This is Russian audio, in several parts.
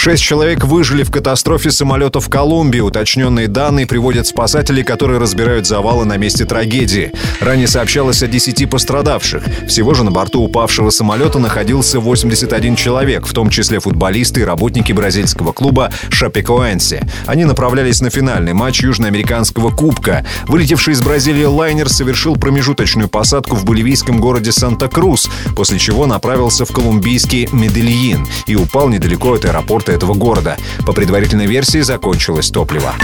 Шесть человек выжили в катастрофе самолета в Колумбии. Уточненные данные приводят спасатели, которые разбирают завалы на месте трагедии. Ранее сообщалось о 10 пострадавших. Всего же на борту упавшего самолета находился 81 человек, в том числе футболисты и работники бразильского клуба Шапекоэнси. Они направлялись на финальный матч Южноамериканского кубка. Вылетевший из Бразилии лайнер совершил промежуточную посадку в боливийском городе Санта-Крус, после чего направился в колумбийский Медельин и упал недалеко от аэропорта этого города. По предварительной версии закончилось топливо.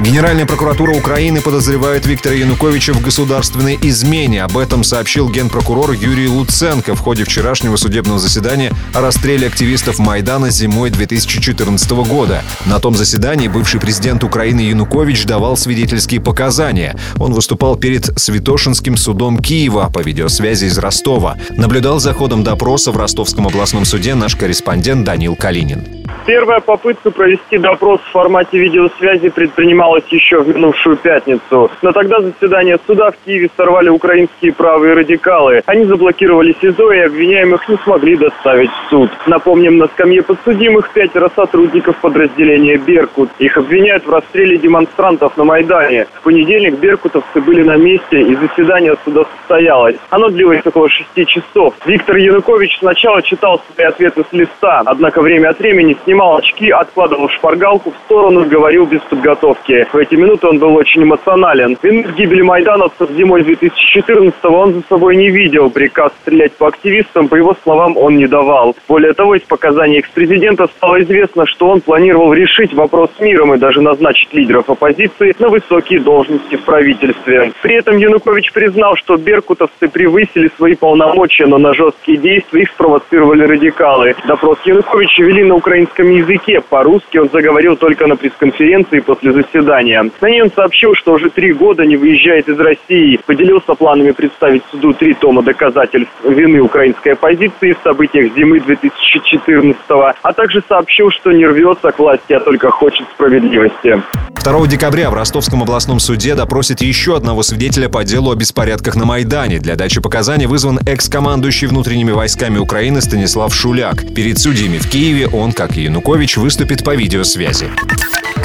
Генеральная прокуратура Украины подозревает Виктора Януковича в государственной измене. Об этом сообщил генпрокурор Юрий Луценко в ходе вчерашнего судебного заседания о расстреле активистов Майдана зимой 2014 года. На том заседании бывший президент Украины Янукович давал свидетельские показания. Он выступал перед Святошинским судом Киева по видеосвязи из Ростова. Наблюдал за ходом допроса в Ростовском областном суде наш корреспондент Данил Калинин. Первая попытка провести допрос в формате видеосвязи предпринималась еще в минувшую пятницу. Но тогда заседание суда в Киеве сорвали украинские правые радикалы. Они заблокировали СИЗО и обвиняемых не смогли доставить в суд. Напомним, на скамье подсудимых пятеро сотрудников подразделения «Беркут». Их обвиняют в расстреле демонстрантов на Майдане. В понедельник беркутовцы были на месте и заседание суда состоялось. Оно длилось около шести часов. Виктор Янукович сначала читал свои ответы с листа, однако время от времени снимал снимал очки, откладывал шпаргалку в сторону, говорил без подготовки. В эти минуты он был очень эмоционален. Вины в гибели майдановцев зимой 2014-го он за собой не видел. Приказ стрелять по активистам, по его словам, он не давал. Более того, из показаний экс-президента стало известно, что он планировал решить вопрос с миром и даже назначить лидеров оппозиции на высокие должности в правительстве. При этом Янукович признал, что беркутовцы превысили свои полномочия, но на жесткие действия их спровоцировали радикалы. Допрос Януковича вели на украинском русском языке. По-русски он заговорил только на пресс-конференции после заседания. На ней он сообщил, что уже три года не выезжает из России. Поделился планами представить суду три тома доказательств вины украинской оппозиции в событиях зимы 2014-го, а также сообщил, что не рвется к власти, а только хочет справедливости. 2 декабря в Ростовском областном суде допросит еще одного свидетеля по делу о беспорядках на Майдане. Для дачи показаний вызван экс-командующий внутренними войсками Украины Станислав Шуляк. Перед судьями в Киеве он, как и Янукович, выступит по видеосвязи.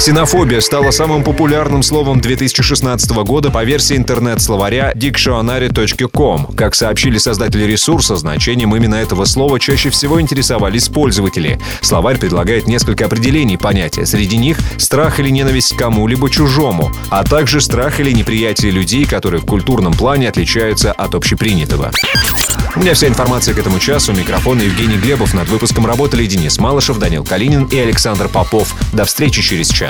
Ксенофобия стала самым популярным словом 2016 года по версии интернет-словаря dictionary.com. Как сообщили создатели ресурса, значением именно этого слова чаще всего интересовались пользователи. Словарь предлагает несколько определений понятия. Среди них страх или ненависть к кому-либо чужому, а также страх или неприятие людей, которые в культурном плане отличаются от общепринятого. У меня вся информация к этому часу. Микрофон Евгений Глебов. Над выпуском работали Денис Малышев, Данил Калинин и Александр Попов. До встречи через час.